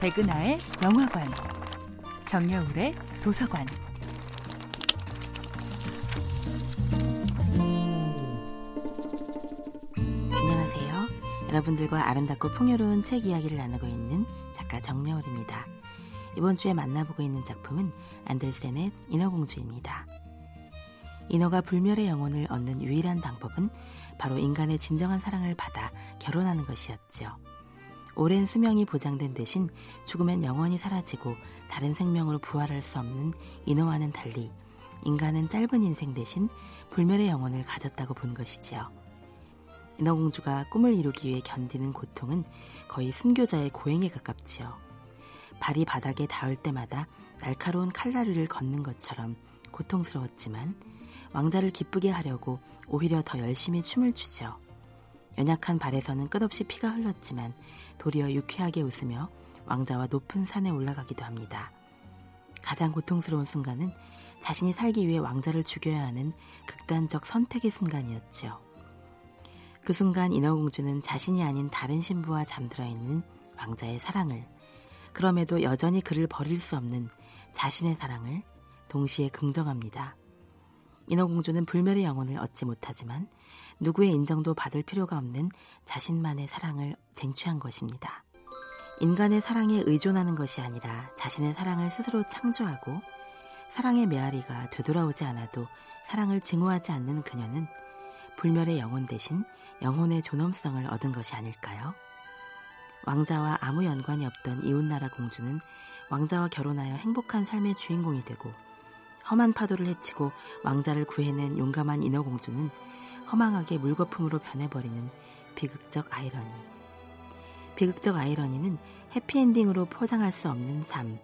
백은하의 영화관, 정여울의 도서관. 안녕하세요. 여러분들과 아름답고 풍요로운 책 이야기를 나누고 있는 작가 정여울입니다. 이번 주에 만나보고 있는 작품은 안델센의 인어공주입니다. 인어가 불멸의 영혼을 얻는 유일한 방법은 바로 인간의 진정한 사랑을 받아 결혼하는 것이었지요. 오랜 수명이 보장된 대신 죽으면 영원히 사라지고 다른 생명으로 부활할 수 없는 인어와는 달리 인간은 짧은 인생 대신 불멸의 영혼을 가졌다고 본 것이지요. 인어공주가 꿈을 이루기 위해 견디는 고통은 거의 순교자의 고행에 가깝지요. 발이 바닥에 닿을 때마다 날카로운 칼날을 걷는 것처럼 고통스러웠지만 왕자를 기쁘게 하려고 오히려 더 열심히 춤을 추죠. 연약한 발에서는 끝없이 피가 흘렀지만 도리어 유쾌하게 웃으며 왕자와 높은 산에 올라가기도 합니다. 가장 고통스러운 순간은 자신이 살기 위해 왕자를 죽여야 하는 극단적 선택의 순간이었죠. 그 순간 인어공주는 자신이 아닌 다른 신부와 잠들어 있는 왕자의 사랑을, 그럼에도 여전히 그를 버릴 수 없는 자신의 사랑을 동시에 긍정합니다. 인어공주는 불멸의 영혼을 얻지 못하지만 누구의 인정도 받을 필요가 없는 자신만의 사랑을 쟁취한 것입니다. 인간의 사랑에 의존하는 것이 아니라 자신의 사랑을 스스로 창조하고 사랑의 메아리가 되돌아오지 않아도 사랑을 증오하지 않는 그녀는 불멸의 영혼 대신 영혼의 존엄성을 얻은 것이 아닐까요? 왕자와 아무 연관이 없던 이웃나라 공주는 왕자와 결혼하여 행복한 삶의 주인공이 되고 험한 파도를 헤치고 왕자를 구해낸 용감한 인어공주는 허망하게 물거품으로 변해버리는 비극적 아이러니. 비극적 아이러니는 해피엔딩으로 포장할 수 없는 삶,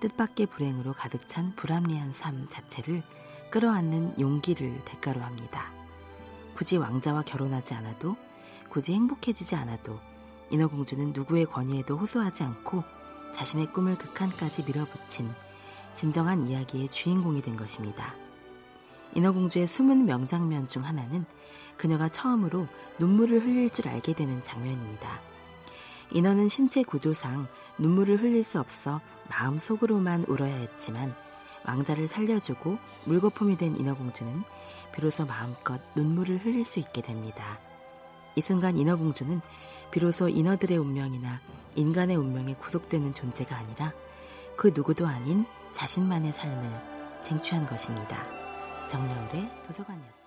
뜻밖의 불행으로 가득 찬 불합리한 삶 자체를 끌어안는 용기를 대가로 합니다. 굳이 왕자와 결혼하지 않아도, 굳이 행복해지지 않아도, 인어공주는 누구의 권위에도 호소하지 않고 자신의 꿈을 극한까지 밀어붙인 진정한 이야기의 주인공이 된 것입니다. 인어공주의 숨은 명장면 중 하나는 그녀가 처음으로 눈물을 흘릴 줄 알게 되는 장면입니다. 인어는 신체 구조상 눈물을 흘릴 수 없어 마음속으로만 울어야 했지만 왕자를 살려주고 물거품이 된 인어공주는 비로소 마음껏 눈물을 흘릴 수 있게 됩니다. 이 순간 인어공주는 비로소 인어들의 운명이나 인간의 운명에 구속되는 존재가 아니라 그 누구도 아닌 자신만의 삶을 쟁취한 것입니다. 정여울의 도서관이었습니다.